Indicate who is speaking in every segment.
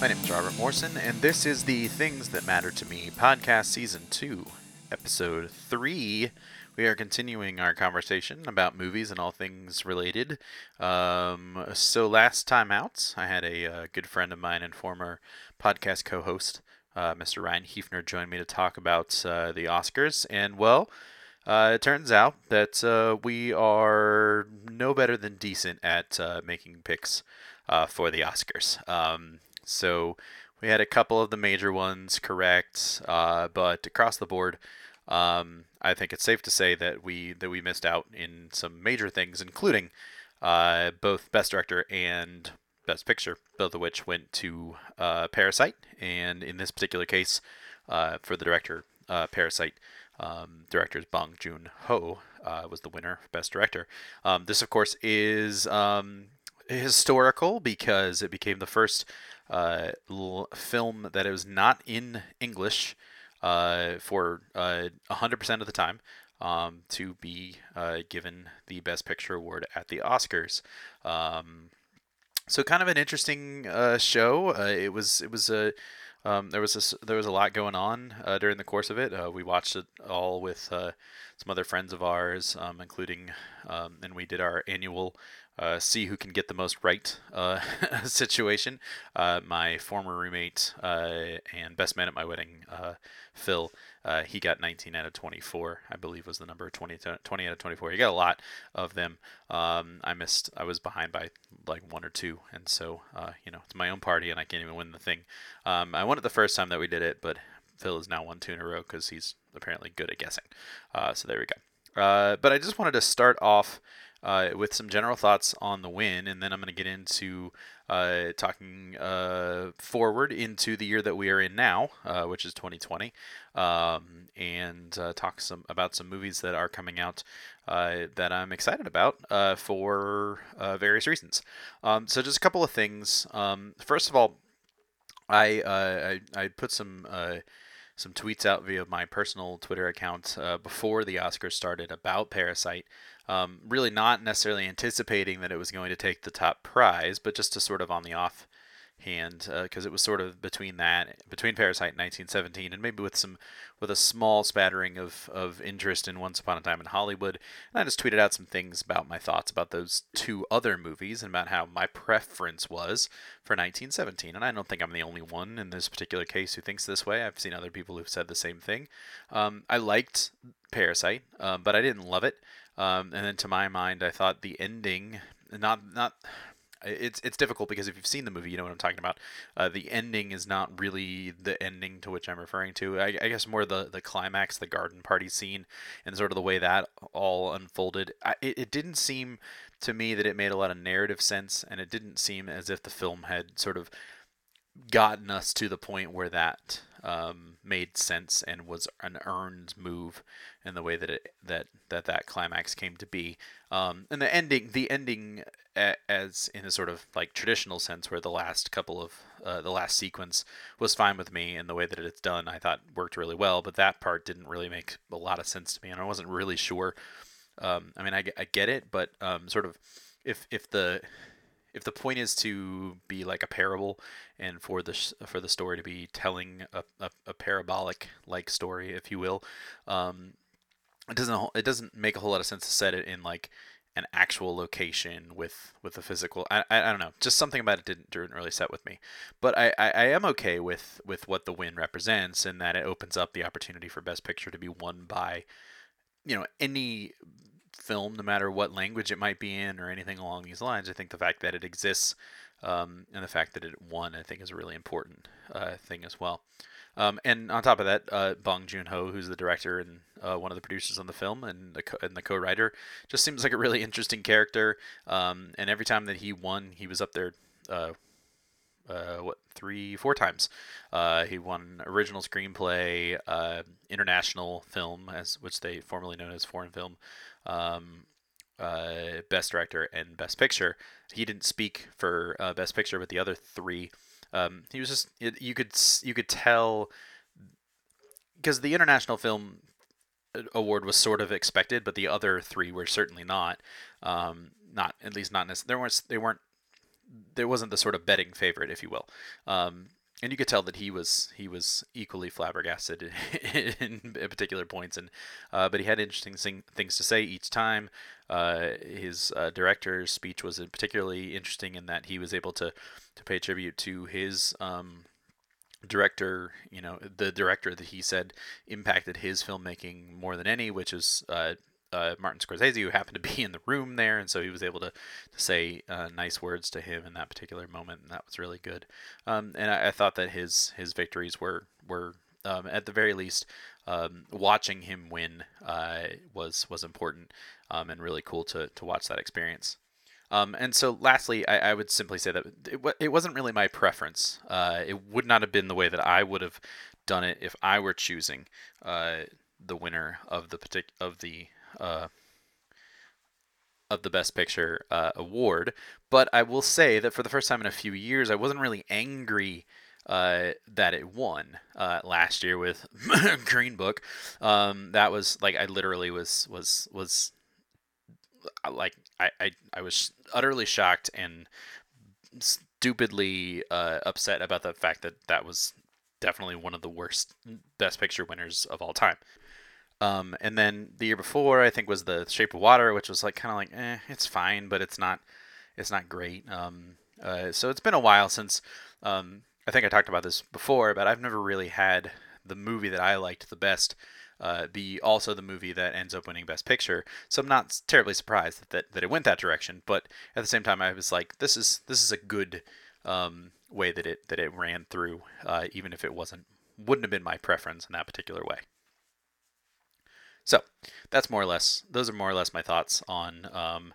Speaker 1: My name is Robert Morrison, and this is the Things That Matter to Me podcast, season two, episode three. We are continuing our conversation about movies and all things related. Um, so, last time out, I had a, uh good friend of mine and former podcast co host, uh, Mr. Ryan Hefner, join me to talk about uh, the Oscars. And, well, uh, it turns out that uh, we are no better than decent at uh, making picks uh, for the Oscars. Um, so we had a couple of the major ones correct, uh, but across the board, um, I think it's safe to say that we that we missed out in some major things, including uh, both Best Director and Best Picture, both of which went to uh, Parasite, and in this particular case, uh, for the director, uh, Parasite. Um, directors Bong Joon Ho uh, was the winner Best Director. Um, this, of course, is um, historical because it became the first uh, l- film that it was not in English uh, for uh, 100% of the time um, to be uh, given the Best Picture award at the Oscars. Um, so kind of an interesting uh, show. Uh, it was it was a um, there was a, there was a lot going on uh, during the course of it. Uh, we watched it all with uh, some other friends of ours, um, including um, and we did our annual uh, see who can get the most right uh, situation. Uh, my former roommate uh, and best man at my wedding, uh, Phil, uh, he got 19 out of 24, I believe was the number 20, 20 out of 24. He got a lot of them. Um, I missed, I was behind by like one or two, and so you know it's my own party, and I can't even win the thing. Um, I won it the first time that we did it, but Phil has now won two in a row because he's apparently good at guessing. So there we go. But I just wanted to start off uh, with some general thoughts on the win, and then I'm going to get into uh, talking uh, forward into the year that we are in now, uh, which is 2020, um, and uh, talk some about some movies that are coming out uh, that I'm excited about uh, for various reasons. Um, so just a couple of things. Um, first of all, I, I I put some uh, some tweets out via my personal Twitter account uh, before the Oscars started about Parasite. Um, really not necessarily anticipating that it was going to take the top prize, but just to sort of on the off hand because it was sort of between that between Parasite and 1917 and maybe with some with a small spattering of, of interest in Once Upon a Time in Hollywood. And I just tweeted out some things about my thoughts about those two other movies and about how my preference was for 1917 and I don't think I'm the only one in this particular case who thinks this way. I've seen other people who've said the same thing. Um, I liked Parasite um, but I didn't love it. Um, and then to my mind I thought the ending not not it's it's difficult because if you've seen the movie, you know what I'm talking about. Uh, the ending is not really the ending to which I'm referring to. I, I guess more the the climax, the garden party scene, and sort of the way that all unfolded. I, it, it didn't seem to me that it made a lot of narrative sense, and it didn't seem as if the film had sort of gotten us to the point where that um, made sense and was an earned move in the way that it that that that climax came to be. Um, and the ending, the ending, a- as in a sort of like traditional sense, where the last couple of uh, the last sequence was fine with me, and the way that it's done, I thought worked really well. But that part didn't really make a lot of sense to me, and I wasn't really sure. Um, I mean, I, I get it, but um, sort of if if the if the point is to be like a parable and for the sh- for the story to be telling a, a, a parabolic like story if you will um, it doesn't it doesn't make a whole lot of sense to set it in like an actual location with with a physical I, I, I don't know just something about it didn't, didn't really set with me. But I, I, I am okay with with what the win represents and that it opens up the opportunity for best picture to be won by you know any film, no matter what language it might be in or anything along these lines. I think the fact that it exists um, and the fact that it won, I think, is a really important uh, thing as well. Um, and on top of that, uh, Bong Joon Ho, who's the director and uh, one of the producers on the film and the, co- and the co-writer, just seems like a really interesting character. Um, and every time that he won, he was up there. Uh, uh, what three, four times? Uh, he won original screenplay, uh, international film, as which they formerly known as foreign film, um, uh, best director, and best picture. He didn't speak for uh, best picture, but the other three, um, he was just it, you could you could tell because the international film uh, award was sort of expected, but the other three were certainly not. Um, not at least not necessarily. They weren't. They weren't there wasn't the sort of betting favorite, if you will. Um, and you could tell that he was he was equally flabbergasted in, in particular points, and uh, but he had interesting thing, things to say each time. Uh, his uh, director's speech was particularly interesting in that he was able to to pay tribute to his um, director, you know, the director that he said impacted his filmmaking more than any, which is uh, Martin Scorsese, who happened to be in the room there, and so he was able to, to say uh, nice words to him in that particular moment, and that was really good. Um, and I, I, thought that his his victories were were um, at the very least um, watching him win uh, was was important um, and really cool to to watch that experience. Um, and so, lastly, I, I, would simply say that it, it wasn't really my preference. Uh, it would not have been the way that I would have done it if I were choosing uh, the winner of the partic- of the uh, of the Best Picture uh, award. But I will say that for the first time in a few years, I wasn't really angry uh, that it won uh, last year with Green Book. Um, that was like I literally was was was uh, like I, I, I was utterly shocked and stupidly uh, upset about the fact that that was definitely one of the worst Best Picture winners of all time. Um, and then the year before, I think was the Shape of Water, which was like kind of like, eh, it's fine, but it's not, it's not great. Um, uh, so it's been a while since, um, I think I talked about this before, but I've never really had the movie that I liked the best uh, be also the movie that ends up winning Best Picture. So I'm not terribly surprised that, that, that it went that direction. But at the same time, I was like, this is this is a good um, way that it that it ran through, uh, even if it wasn't wouldn't have been my preference in that particular way. So that's more or less those are more or less my thoughts on um,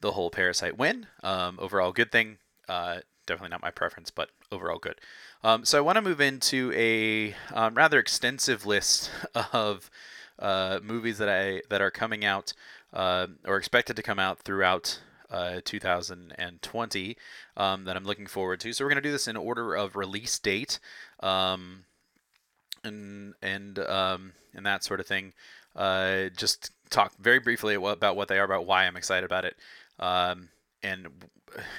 Speaker 1: the whole Parasite win. Um, overall, good thing. Uh, definitely not my preference, but overall good. Um, so I want to move into a um, rather extensive list of uh, movies that I that are coming out uh, or expected to come out throughout uh, 2020 um, that I'm looking forward to. So we're going to do this in order of release date um, and and um, and that sort of thing. Uh, just talk very briefly about what they are, about why I'm excited about it, um, and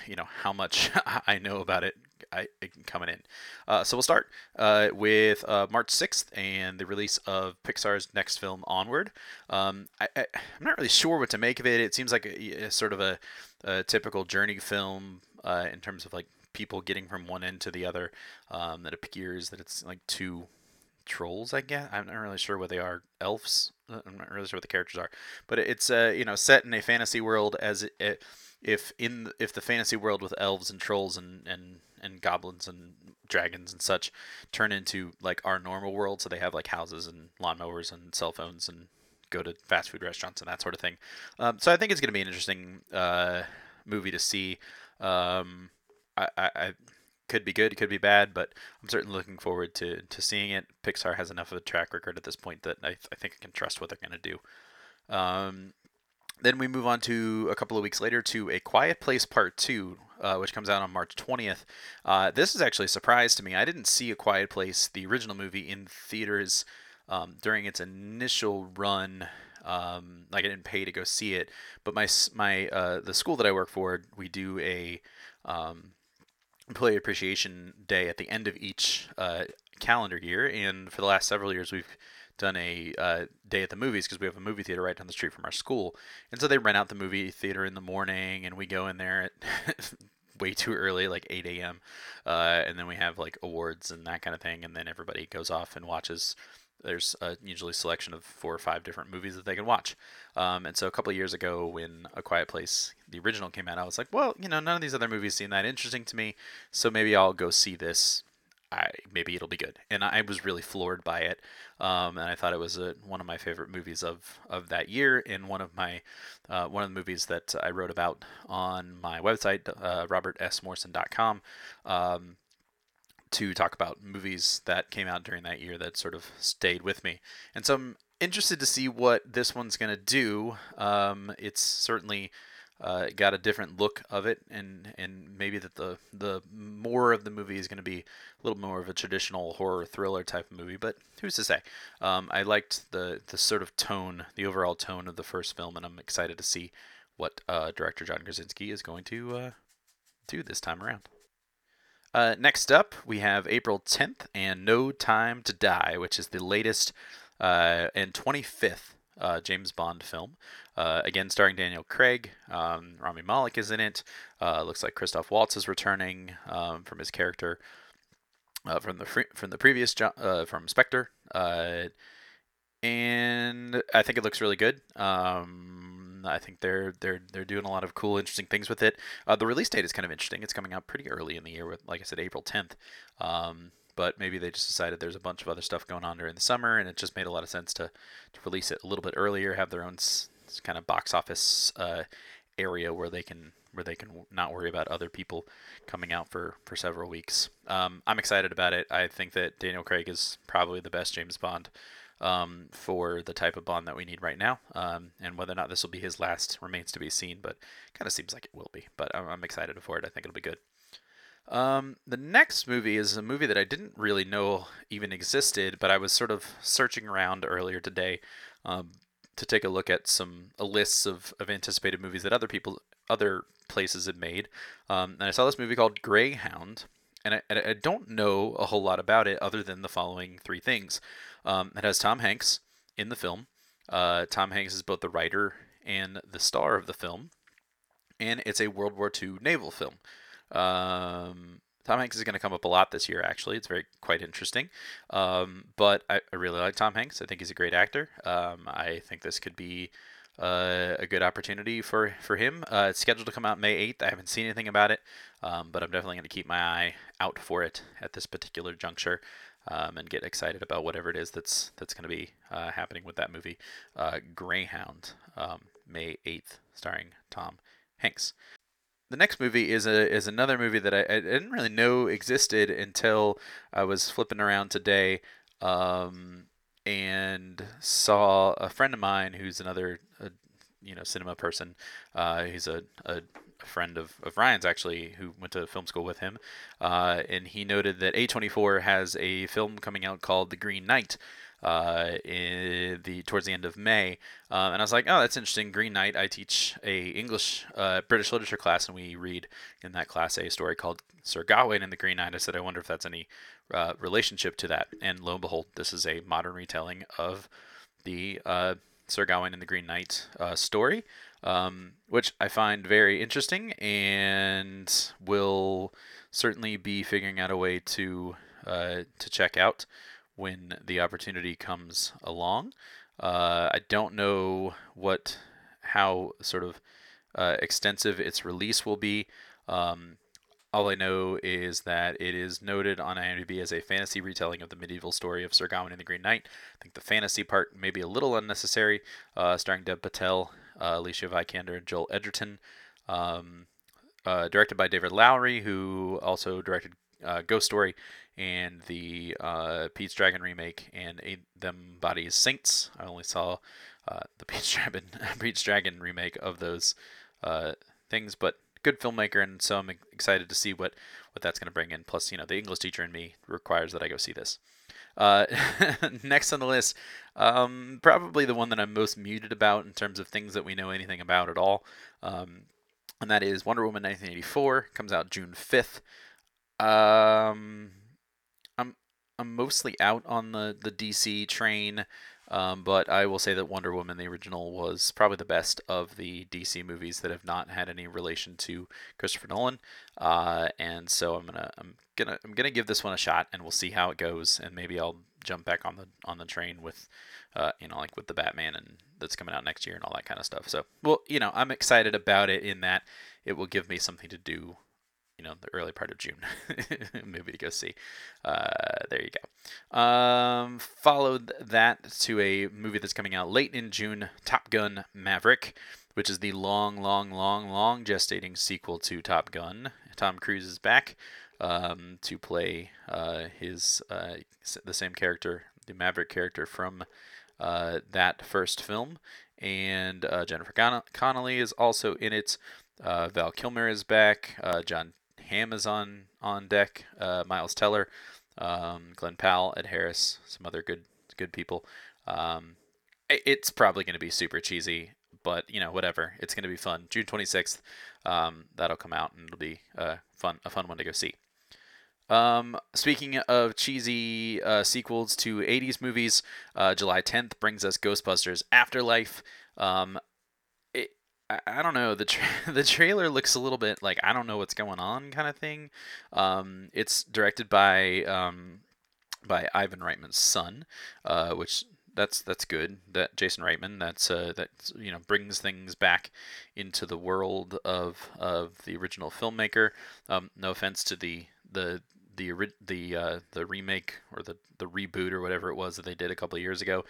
Speaker 1: you know how much I know about it I, coming in. Uh, so we'll start uh, with uh, March 6th and the release of Pixar's next film, Onward. Um, I, am not really sure what to make of it. It seems like a, a sort of a, a, typical journey film uh, in terms of like people getting from one end to the other. Um, that appears that it's like two trolls, I guess. I'm not really sure what they are. Elves. Uh, I'm not really sure what the characters are, but it's uh, you know set in a fantasy world as it, it if in if the fantasy world with elves and trolls and and and goblins and dragons and such turn into like our normal world so they have like houses and lawnmowers and cell phones and go to fast food restaurants and that sort of thing um, so i think it's going to be an interesting uh, movie to see um, I, I, I, could be good could be bad but i'm certainly looking forward to, to seeing it pixar has enough of a track record at this point that i, I think i can trust what they're going to do um, then we move on to a couple of weeks later to A Quiet Place Part 2, uh, which comes out on March 20th. Uh, this is actually a surprise to me. I didn't see A Quiet Place, the original movie, in theaters um, during its initial run. Um, like I didn't pay to go see it, but my my uh, the school that I work for, we do a um, employee appreciation day at the end of each uh, calendar year, and for the last several years we've done a uh, day at the movies because we have a movie theater right down the street from our school, and so they rent out the movie theater in the morning, and we go in there at way too early, like 8 a.m., uh, and then we have like awards and that kind of thing, and then everybody goes off and watches. There's a usually selection of four or five different movies that they can watch. Um, and so a couple years ago, when A Quiet Place, the original, came out, I was like, well, you know, none of these other movies seem that interesting to me, so maybe I'll go see this I, maybe it'll be good. And I was really floored by it. Um, and I thought it was a, one of my favorite movies of, of that year and one of my uh, one of the movies that I wrote about on my website, uh, robertsmorrison.com, um, to talk about movies that came out during that year that sort of stayed with me. And so I'm interested to see what this one's going to do. Um, it's certainly uh, got a different look of it, and and maybe that the the more of the movie is going to be a little more of a traditional horror thriller type of movie. But who's to say? Um, I liked the the sort of tone, the overall tone of the first film, and I'm excited to see what uh, director John Krasinski is going to uh, two this time around. Uh, next up, we have April 10th and No Time to Die, which is the latest uh, and 25th uh, James Bond film. Uh, again, starring Daniel Craig. Um, Rami Malek is in it. Uh, looks like Christoph Waltz is returning um, from his character uh, from the from the previous jo- uh, from Spectre, uh, and I think it looks really good. Um, I think they're they're they're doing a lot of cool, interesting things with it. Uh, the release date is kind of interesting. It's coming out pretty early in the year, with like I said, April 10th. Um, but maybe they just decided there's a bunch of other stuff going on during the summer, and it just made a lot of sense to, to release it a little bit earlier, have their own s- kind of box office uh, area where they can where they can not worry about other people coming out for for several weeks. Um, I'm excited about it. I think that Daniel Craig is probably the best James Bond um, for the type of Bond that we need right now. Um, and whether or not this will be his last remains to be seen, but kind of seems like it will be. But I'm, I'm excited for it. I think it'll be good. Um, the next movie is a movie that I didn't really know even existed, but I was sort of searching around earlier today um, to take a look at some lists of, of anticipated movies that other people other places have made. Um, and I saw this movie called Greyhound, and I, and I don't know a whole lot about it other than the following three things. Um, it has Tom Hanks in the film. Uh, Tom Hanks is both the writer and the star of the film, and it's a World War II naval film. Um, Tom Hanks is going to come up a lot this year. Actually, it's very quite interesting. Um, but I, I, really like Tom Hanks. I think he's a great actor. Um, I think this could be uh, a good opportunity for for him. Uh, it's scheduled to come out May 8th. I haven't seen anything about it, um, but I'm definitely going to keep my eye out for it at this particular juncture. Um, and get excited about whatever it is that's that's going to be uh, happening with that movie, uh, Greyhound, um, May 8th, starring Tom Hanks the next movie is a is another movie that I, I, didn't really know existed until I was flipping around today, um, and saw a friend of mine who's another a, you know cinema person. Uh, he's a, a friend of, of Ryan's actually who went to film school with him, uh, and he noted that A24 has a film coming out called The Green Knight uh, in the towards the end of May, um, and I was like, oh, that's interesting. Green Knight. I teach a English uh, British literature class, and we read in that class a story called Sir Gawain and the Green Knight. I said, I wonder if that's any uh, relationship to that. And lo and behold, this is a modern retelling of the uh, Sir Gawain and the Green Knight uh, story, um, which I find very interesting, and will certainly be figuring out a way to uh, to check out when the opportunity comes along. Uh, I don't know what how sort of uh, extensive its release will be. Um, all I know is that it is noted on IMDb as a fantasy retelling of the medieval story of Sir Gawain and the Green Knight. I think the fantasy part may be a little unnecessary, uh, starring Dev Patel, uh, Alicia Vikander, and Joel Edgerton. Um, uh, directed by David Lowery, who also directed uh, Ghost Story and the uh, Pete's Dragon remake and a, them bodies Saints. I only saw uh, the Pete's Dragon Pete's Dragon remake of those uh, things, but good filmmaker, and so I'm excited to see what what that's going to bring in. Plus, you know, the English teacher in me requires that I go see this. Uh, next on the list, um, probably the one that I'm most muted about in terms of things that we know anything about at all, um, and that is Wonder Woman 1984. Comes out June 5th. Um, I'm mostly out on the the DC train, um, but I will say that Wonder Woman the original was probably the best of the DC movies that have not had any relation to Christopher Nolan. Uh, and so I'm gonna I'm gonna I'm gonna give this one a shot, and we'll see how it goes, and maybe I'll jump back on the on the train with, uh, you know, like with the Batman and that's coming out next year and all that kind of stuff. So, well, you know, I'm excited about it in that it will give me something to do you know the early part of June movie to go see. Uh, there you go. Um, followed that to a movie that's coming out late in June, Top Gun Maverick, which is the long, long, long, long gestating sequel to Top Gun. Tom Cruise is back um, to play uh, his uh, the same character, the Maverick character from uh, that first film, and uh, Jennifer Con- Connelly is also in it. Uh, Val Kilmer is back. Uh, Jon Hamm is on on deck. Uh, Miles Teller, um, Glen Powell, Ed Harris, some other good good people. Um, it's probably going to be super cheesy, but you know, whatever. It's going to be fun. June 26th, um, that'll come out, and it'll be uh, fun, a fun one to go see. Um, speaking of cheesy uh, sequels to 80s movies, uh, July 10th brings us Ghostbusters Afterlife. Um, I, I don't know the tra- the trailer looks a little bit like I don't know what's going on kind of thing. Um, it's directed by um, by Ivan Reitman's son, uh, which that's that's good. That Jason Reitman, that's uh, that you know brings things back into the world of of the original filmmaker. Um, no offense to the the the the uh, the remake or the the reboot or whatever it was that they did a couple of years ago.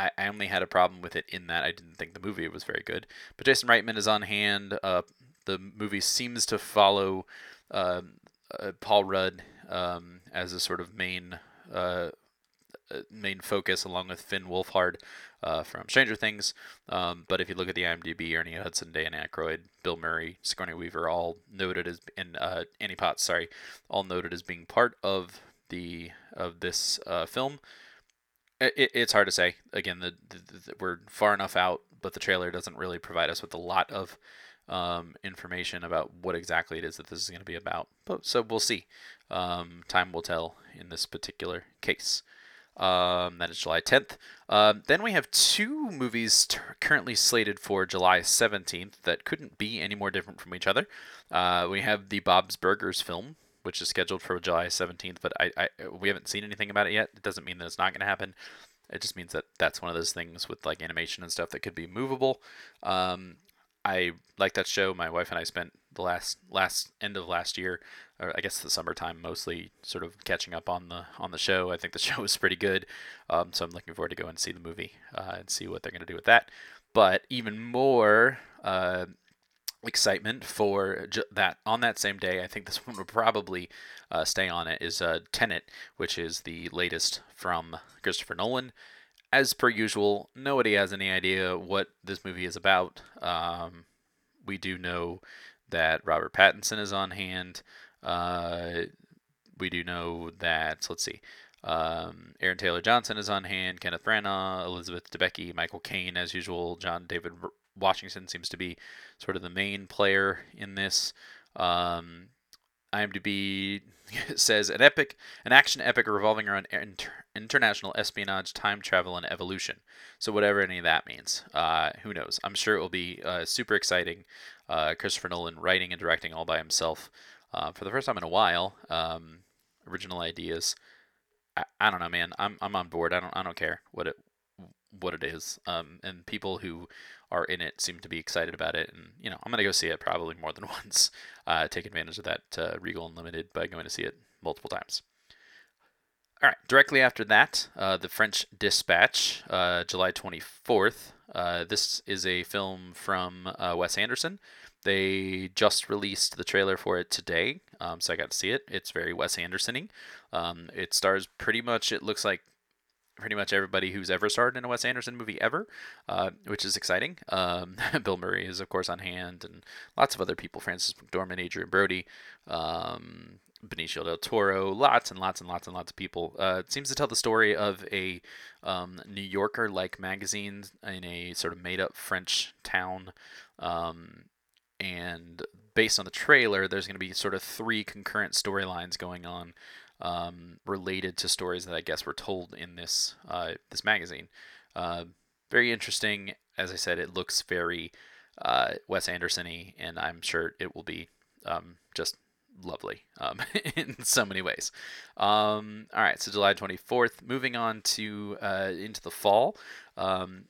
Speaker 1: I, I only had a problem with it in that I didn't think the movie was very good. But Jason Reitman is on hand. Uh, the movie seems to follow uh, uh, Paul Rudd um, as a sort of main uh, uh, main focus, along with Finn Wolfhard uh, from Stranger Things. Um, but if you look at the IMDb, Ernie Hudson, Dan Aykroyd, Bill Murray, Sigourney Weaver, all noted as and Annie Potts, sorry, all noted as being part of the of this film. It, it's hard to say. Again, the, the, the, we're far enough out, but the trailer doesn't really provide us with a lot of um, information about what exactly it is that this is going to be about. But so we'll see. Um, time will tell in this particular case. Um, that is July 10th. Um, then we have two movies t- currently slated for July 17th that couldn't be any more different from each other. Uh, we have the Bob's Burgers film, which is scheduled for July 17th, but I, I we haven't seen anything about it yet. It doesn't mean that it's not going to happen. It just means that that's one of those things with like animation and stuff that could be movable. Um, I like that show. My wife and I spent the last last end of last year, or I guess the summertime, mostly sort of catching up on the on the show. I think the show was pretty good, um, so I'm looking forward to go and see the movie uh, and see what they're going to do with that. But even more uh, excitement for ju- that on that same day, I think this one will probably uh, stay on it. Is uh, Tenet, which is the latest from Christopher Nolan as per usual, nobody has any idea what this movie is about. Um, we do know that Robert Pattinson is on hand. Uh, we do know that, let's see, um, Aaron Taylor Johnson is on hand, Kenneth Branagh, Elizabeth Debicki, Michael Caine, as usual. John David Washington seems to be sort of the main player in this. Um, IMDb says an epic, an action epic revolving around inter- international espionage, time travel, and evolution. So whatever any of that means, uh, who knows? I'm sure it will be uh, super exciting. Uh, Christopher Nolan writing and directing all by himself uh, for the first time in a while. Um, original ideas. I, I, don't know, man. I'm I'm on board. I don't I don't care what it what it is. Um, and people who are in it seem to be excited about it. And, you know, I'm going to go see it probably more than once. Uh, take advantage of that uh, Regal Unlimited by going to see it multiple times. All right, directly after that, uh, The French Dispatch, uh, July 24th. Uh, this is a film from uh, Wes Anderson. They just released the trailer for it today, um, so I got to see it. It's very Wes Anderson um, it stars pretty much, it looks like pretty much everybody who's ever starred in a Wes Anderson movie ever, uh, which is exciting. Um, Bill Murray is, of course, on hand, and lots of other people Frances McDormand, Adrien Brody, um, Benicio del Toro, lots and lots and lots and lots of people. Uh, it seems to tell the story of a um, New Yorker like magazine in a sort of made up French town. Um, and based on the trailer, there's going to be sort of three concurrent storylines going on um, related to stories that I guess were told in this uh, this magazine. Uh, very interesting. As I said, it looks very uh, Wes Anderson-y, and I'm sure it will be um, just lovely um, in so many ways. Um, all right, so July 24th. Moving on to uh, into the fall. Um,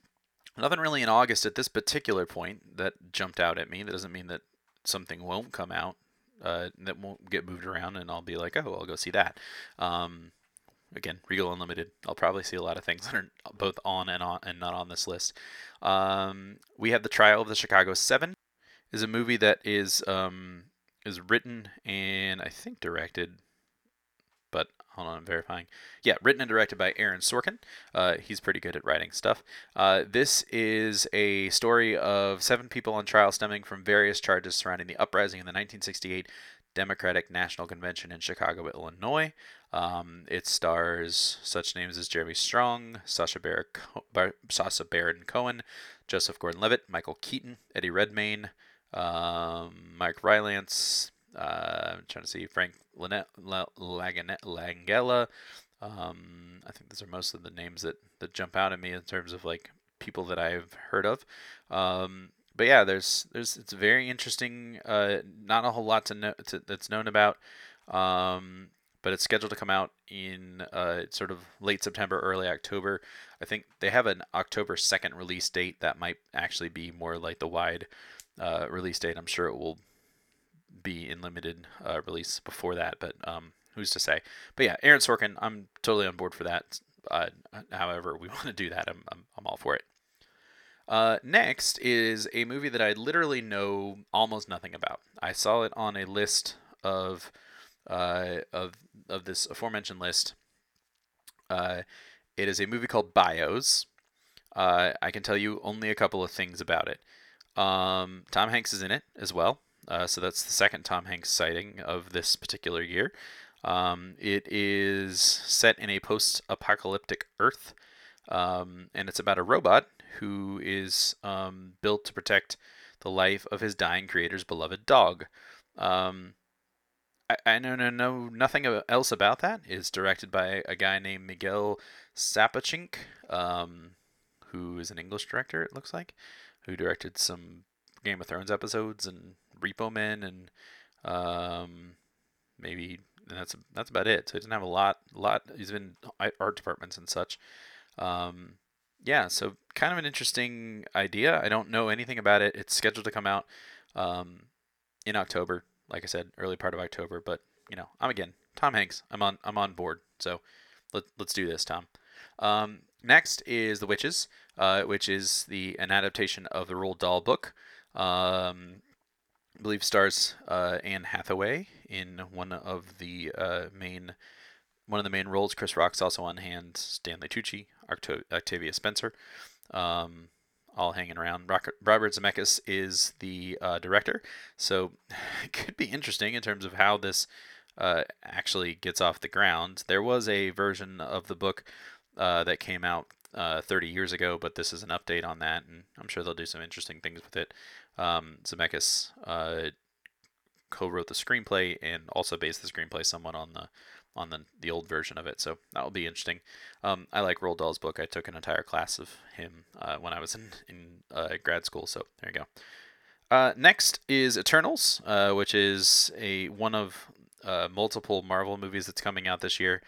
Speaker 1: nothing really in August at this particular point that jumped out at me. That doesn't mean that something won't come out uh, that won't get moved around, and I'll be like, oh, I'll go see that. Um, again, Regal Unlimited. I'll probably see a lot of things that are both on and on and not on this list. Um, we have the Trial of the Chicago Seven. Is a movie that is um, is written and I think directed but hold on, I'm verifying. Yeah, written and directed by Aaron Sorkin. Uh, he's pretty good at writing stuff. Uh, this is a story of seven people on trial stemming from various charges surrounding the uprising in the 1968 Democratic National Convention in Chicago, Illinois. Um, it stars such names as Jeremy Strong, Sacha Baron, Bar- Sacha Baron Cohen, Joseph Gordon-Levitt, Michael Keaton, Eddie Redmayne, um, Mike Rylance. Uh, I'm trying to see Frank Langella. Um, I think those are most of the names that, that jump out at me in terms of like people that I've heard of. Um, but yeah, there's there's it's very interesting. Uh, not a whole lot to know to, that's known about. Um, but it's scheduled to come out in uh, sort of late September, early October. I think they have an October 2nd release date that might actually be more like the wide uh, release date. I'm sure it will be in limited uh, release before that, but um, who's to say? But yeah, Aaron Sorkin, I'm totally on board for that. Uh, however, we want to do that, I'm, I'm, I'm all for it. Uh, next is a movie that I literally know almost nothing about. I saw it on a list of uh, of of this aforementioned list. Uh, it is a movie called Bios. Uh, I can tell you only a couple of things about it. Um, Tom Hanks is in it as well, uh, so that's the second Tom Hanks sighting of this particular year. Um, it is set in a post-apocalyptic Earth, um, and it's about a robot who is um, built to protect the life of his dying creator's beloved dog. Um, I, I know, no, know nothing else about that. It's directed by a guy named Miguel Sapochnik, um, who is an English director, it looks like, who directed some Game of Thrones episodes and Repo Men and um, maybe and that's that's about it. So he doesn't have a lot. lot. He's been art departments and such. Um, yeah, so kind of an interesting idea. I don't know anything about it. It's scheduled to come out um, in October like I said, early part of October. But you know, I'm again Tom Hanks. I'm on I'm on board. So let let's do this, Tom. Um, next is The Witches, uh, which is the an adaptation of the Roald Dahl book. Um, I believe stars uh, Anne Hathaway in one of the uh, main one of the main roles. Chris Rock's also on hand. Stanley Tucci, Octo- Octavia Spencer. Um, all hanging around. Robert Zemeckis is the uh, director, so it could be interesting in terms of how this uh, actually gets off the ground. There was a version of the book uh, that came out uh, 30 years ago, but this is an update on that, and I'm sure they'll do some interesting things with it. Um, Zemeckis uh, co-wrote the screenplay and also based the screenplay somewhat on the on the, the old version of it. So that will be interesting. Um, I like Roald Dahl's book. I took an entire class of him uh, when I was in, in uh, grad school. So there you go. Uh, next is Eternals, uh, which is a one of uh, multiple Marvel movies that's coming out this year.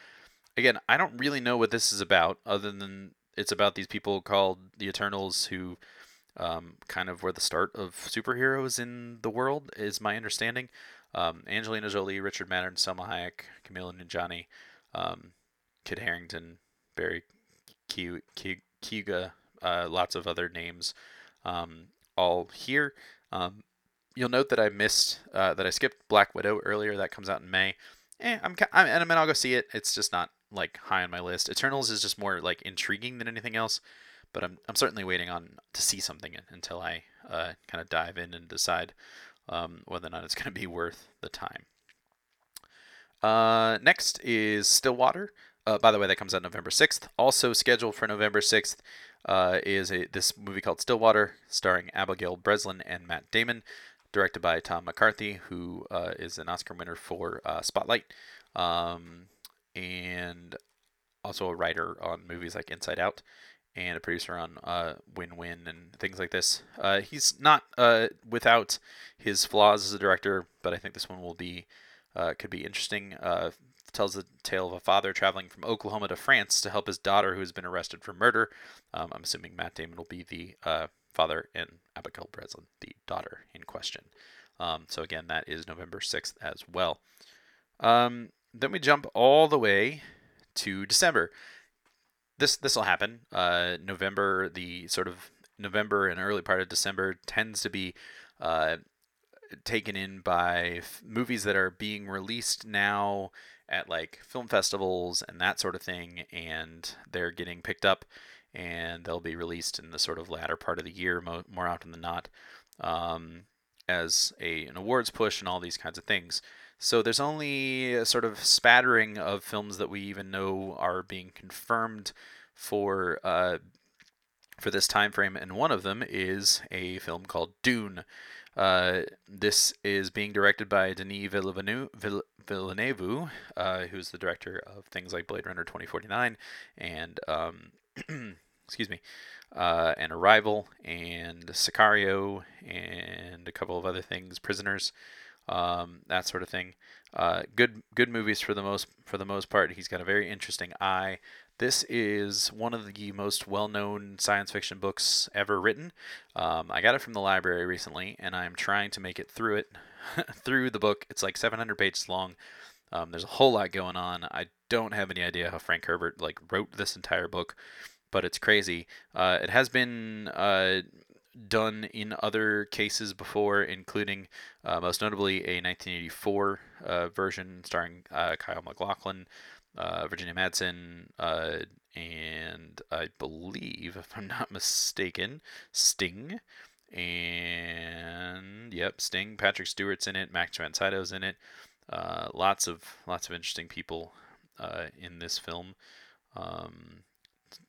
Speaker 1: Again, I don't really know what this is about, other than it's about these people called the Eternals who um, kind of where the start of superheroes in the world, is my understanding. Um, Angelina Jolie, Richard Madden, Salma Hayek, Kumail Nanjiani, um, Kit Harington, Barry Keoghan, uh, lots of other names, um, all here. Um, you'll note that I missed uh, that I skipped Black Widow earlier. That comes out in May. Eh, I'm, I'm and I mean I'll go see it. It's just not like high on my list. Eternals is just more like intriguing than anything else, but I'm I'm certainly waiting on to see something until I uh, kind of dive in and decide um, whether or not it's going to be worth the time. Uh, next is Stillwater. Uh, by the way, that comes out November 6th. Also scheduled for November 6th uh, is a, this movie called Stillwater, starring Abigail Breslin and Matt Damon, directed by Tom McCarthy, who uh, is an Oscar winner for uh, Spotlight, um, and also a writer on movies like Inside Out and a producer on uh, Win Win and things like this. Uh, he's not uh, without his flaws as a director, but I think this one will be uh, could be interesting. Uh, tells the tale of a father traveling from Oklahoma to France to help his daughter who has been arrested for murder. Um, I'm assuming Matt Damon will be the uh, father and Abigail Breslin the daughter in question. Um, so again, that is November 6th as well. Um, then we jump all the way to December this this will happen. Uh, November, the sort of November and early part of December tends to be uh, taken in by f- movies that are being released now at like film festivals and that sort of thing, and they're getting picked up, and they'll be released in the sort of latter part of the year, mo- more often than not, um, as a an awards push and all these kinds of things. So there's only a sort of spattering of films that we even know are being confirmed for uh, for this time frame, and one of them is a film called Dune. Uh, this is being directed by Denis Villeneuve, uh, who's the director of things like Blade Runner 2049 and um, excuse me, uh, and Arrival and Sicario and a couple of other things, Prisoners, um, that sort of thing. Uh, good good movies for the most for the most part. He's got a very interesting eye. This is one of the most well-known science fiction books ever written. Um, I got it from the library recently, and I'm trying to make it through it through the book. It's like 700 pages long. Um, there's a whole lot going on. I don't have any idea how Frank Herbert like wrote this entire book, but it's crazy. Uh, it has been uh, done in other cases before, including uh, most notably a 1984 uh, version starring uh, Kyle MacLachlan, uh, Virginia Madsen, and I believe, if I'm not mistaken, Sting. And yep, Sting, Patrick Stewart's in it, Max Sydow's in it. Uh, lots of lots of interesting people uh, in this film, um,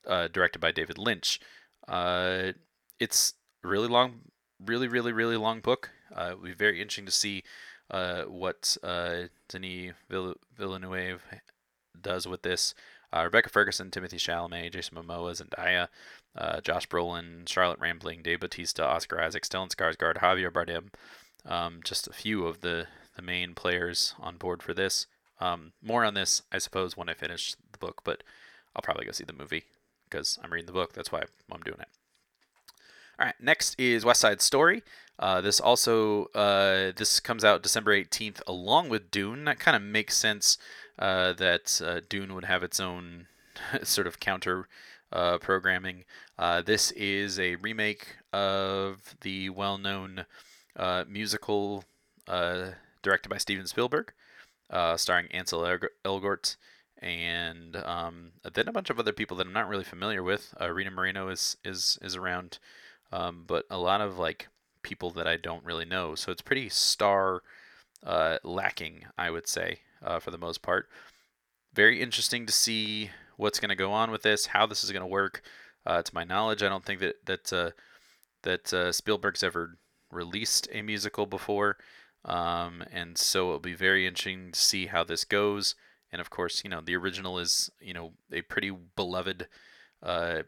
Speaker 1: uh, directed by David Lynch. Uh, it's really long, really really really long book. Uh, it'll be very interesting to see uh, what uh, Denis Villeneuve does with this. Rebecca Ferguson, Timothée Chalamet, Jason Momoa, Zendaya, uh, Josh Brolin, Charlotte Rampling, Dave Bautista, Oscar Isaac, Stellan Skarsgård, Javier Bardem. Um, just a few of the the main players on board for this. Um, more on this, I suppose, when I finish the book, but I'll probably go see the movie because I'm reading the book. That's why I'm doing it. All right, next is West Side Story. Uh, this also uh, this comes out December 18th along with Dune. That kind of makes sense uh, that uh, Dune would have its own sort of counter uh, programming. Uh, this is a remake of the well-known musical directed by Steven Spielberg, starring Ansel Elgort, and um, then a bunch of other people that I'm not really familiar with. Rita Moreno is is is around, um, but a lot of like people that I don't really know. So it's pretty star uh, lacking, I would say, uh, for the most part. Very interesting to see what's going to go on with this, how this is going to work. Uh, to my knowledge, I don't think that that uh, that uh, Spielberg's ever released a musical before. Um, and so it'll be very interesting to see how this goes. And of course, you know, the original is, you know, a pretty beloved uh,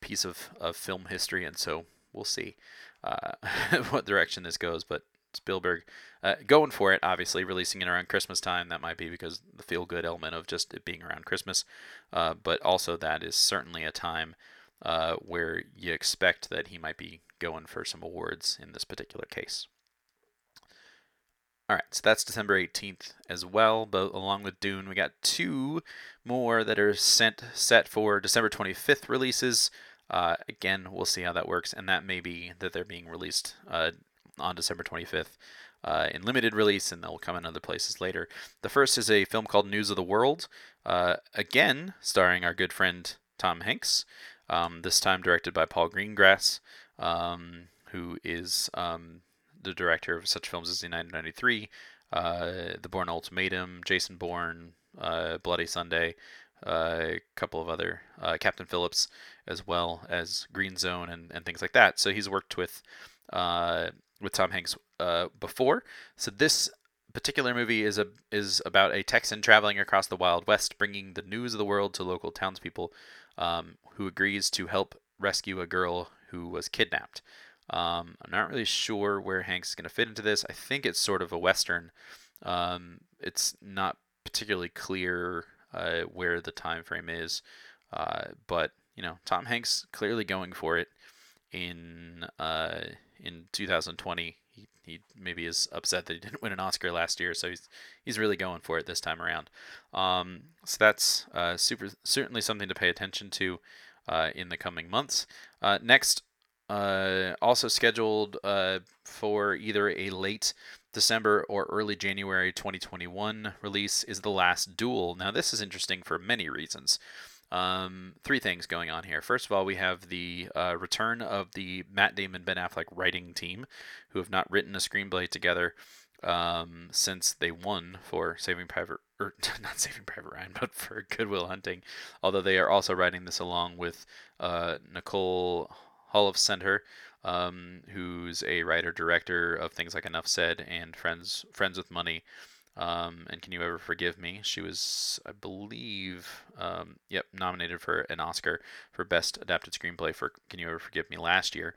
Speaker 1: piece of, of film history. And so we'll see uh, what direction this goes. But Spielberg uh, going for it, obviously, releasing it around Christmas time. That might be because the feel good element of just it being around Christmas. Uh, but also, that is certainly a time uh, where you expect that he might be going for some awards in this particular case. All right, so that's December 18th as well. But along with Dune, we got two more that are sent set for December 25th releases. Uh, again, we'll see how that works, and that may be that they're being released uh, on December 25th uh, in limited release, and they'll come in other places later. The first is a film called News of the World, uh, again starring our good friend Tom Hanks. Um, this time directed by Paul Greengrass, um, who is um, the director of such films as the 1993, uh, The Bourne Ultimatum, Jason Bourne, uh, Bloody Sunday, a couple of other uh, Captain Phillips, as well as Green Zone and, and things like that. So he's worked with uh, with Tom Hanks uh, before. So this particular movie is a is about a Texan traveling across the Wild West, bringing the news of the world to local townspeople, um, who agrees to help rescue a girl who was kidnapped. Um, I'm not really sure where Hanks is going to fit into this. I think it's sort of a western. Um, it's not particularly clear uh, where the time frame is, uh, but you know, Tom Hanks clearly going for it in uh, in 2020. He, he maybe is upset that he didn't win an Oscar last year, so he's he's really going for it this time around. Um, so that's uh, super certainly something to pay attention to uh, in the coming months. Uh, next uh, also scheduled uh, for either a late December or early January 2021 release is The Last Duel. Now, this is interesting for many reasons. Um, three things going on here. First of all, we have the uh, return of the Matt Damon Ben Affleck writing team, who have not written a screenplay together um, since they won for Saving Private or not Saving Private Ryan, but for Good Will Hunting. Although they are also writing this along with uh, Nicole Holofcener, um, who's a writer director of things like Enough Said and Friends Friends with Money. Um, and Can You Ever Forgive Me? She was, I believe, um, yep, nominated for an Oscar for Best Adapted Screenplay for Can You Ever Forgive Me last year.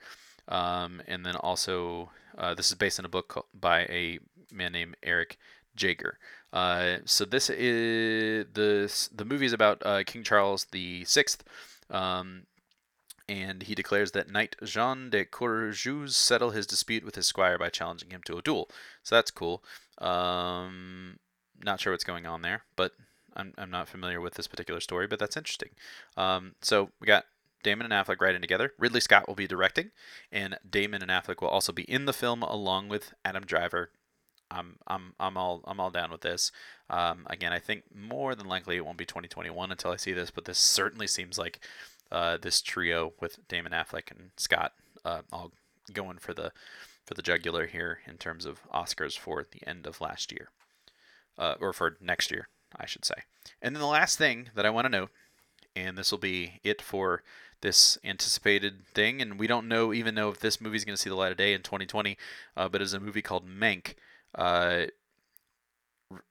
Speaker 1: Um, and then also, uh, this is based on a book by a man named Eric Jager. Uh, so this is the the movie is about uh, King Charles the Sixth, um, and he declares that Knight Jean de Carrouges settle his dispute with his squire by challenging him to a duel. So that's cool. Um, not sure what's going on there, but I'm, I'm not familiar with this particular story, but that's interesting. Um, so we got Damon and Affleck writing together. Ridley Scott will be directing, and Damon and Affleck will also be in the film along with Adam Driver. I'm I'm I'm all I'm all down with this. Um, again, I think more than likely it won't be 2021 until I see this, but this certainly seems like uh, this trio with Damon Affleck and Scott uh, all going for the for the jugular here in terms of Oscars for the end of last year, uh, or for next year, I should say. And then the last thing that I want to note, and this will be it for this anticipated thing, and we don't know even know if this movie is going to see the light of day in 2020, uh, but it's a movie called Mank.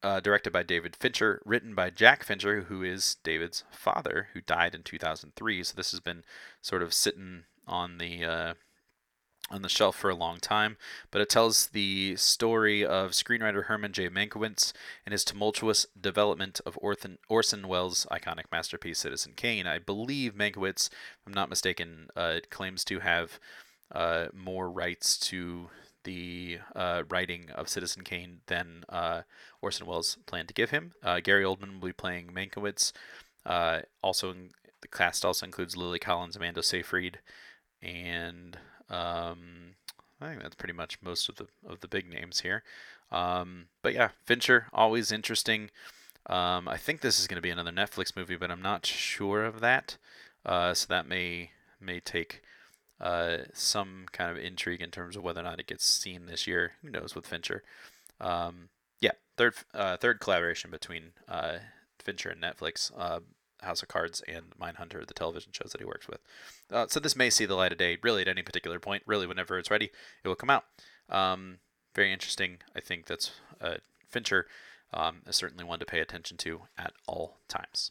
Speaker 1: Uh, directed by David Fincher, written by Jack Fincher, who is David's father, who died in 2003. So this has been sort of sitting on the uh, on the shelf for a long time. But it tells the story of screenwriter Herman J. Mankiewicz and his tumultuous development of Orson, Orson Welles' iconic masterpiece Citizen Kane. I believe Mankiewicz, if I'm not mistaken, uh, claims to have uh, more rights to the uh, writing of Citizen Kane than uh, Orson Welles planned to give him. Uh, Gary Oldman will be playing Mankiewicz. Uh, also, in, the cast also includes Lily Collins, Amanda Seyfried, and um, I think that's pretty much most of the of the big names here. Um, but yeah, Fincher always interesting. Um, I think this is going to be another Netflix movie, but I'm not sure of that. Uh, so that may may take uh, some kind of intrigue in terms of whether or not it gets seen this year. Who knows with Fincher? Um, yeah, third uh, third collaboration between uh, Fincher and Netflix. Uh, House of Cards and Mindhunter, the television shows that he works with. Uh, so this may see the light of day really at any particular point. Really, whenever it's ready, it will come out. Um, very interesting. I think that's uh, Fincher um, is certainly one to pay attention to at all times.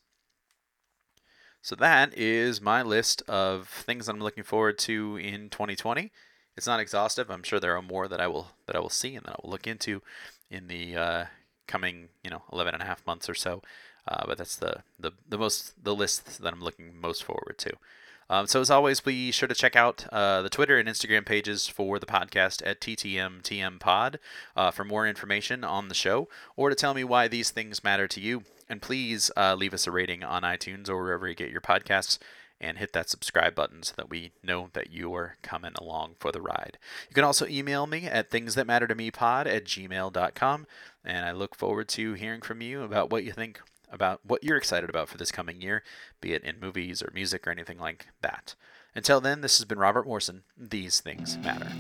Speaker 1: So that is my list of things I'm looking forward to in 2020. It's not exhaustive. I'm sure there are more that I will that I will see and that I will look into in the uh, coming you know 11 and a half months or so. Uh, but that's the, the the most the list that I'm looking most forward to. Um, so as always, be sure to check out uh, the Twitter and Instagram pages for the podcast at TTMTMPod uh, for more information on the show or to tell me why these things matter to you. And please uh, leave us a rating on iTunes or wherever you get your podcasts and hit that subscribe button so that we know that you are coming along for the ride. You can also email me at thingsthatmattertomepod at gmail.com, and I look forward to hearing from you about what you think about what you're excited about for this coming year, be it in movies or music or anything like that. Until then, this has been Robert Morrison. These things matter.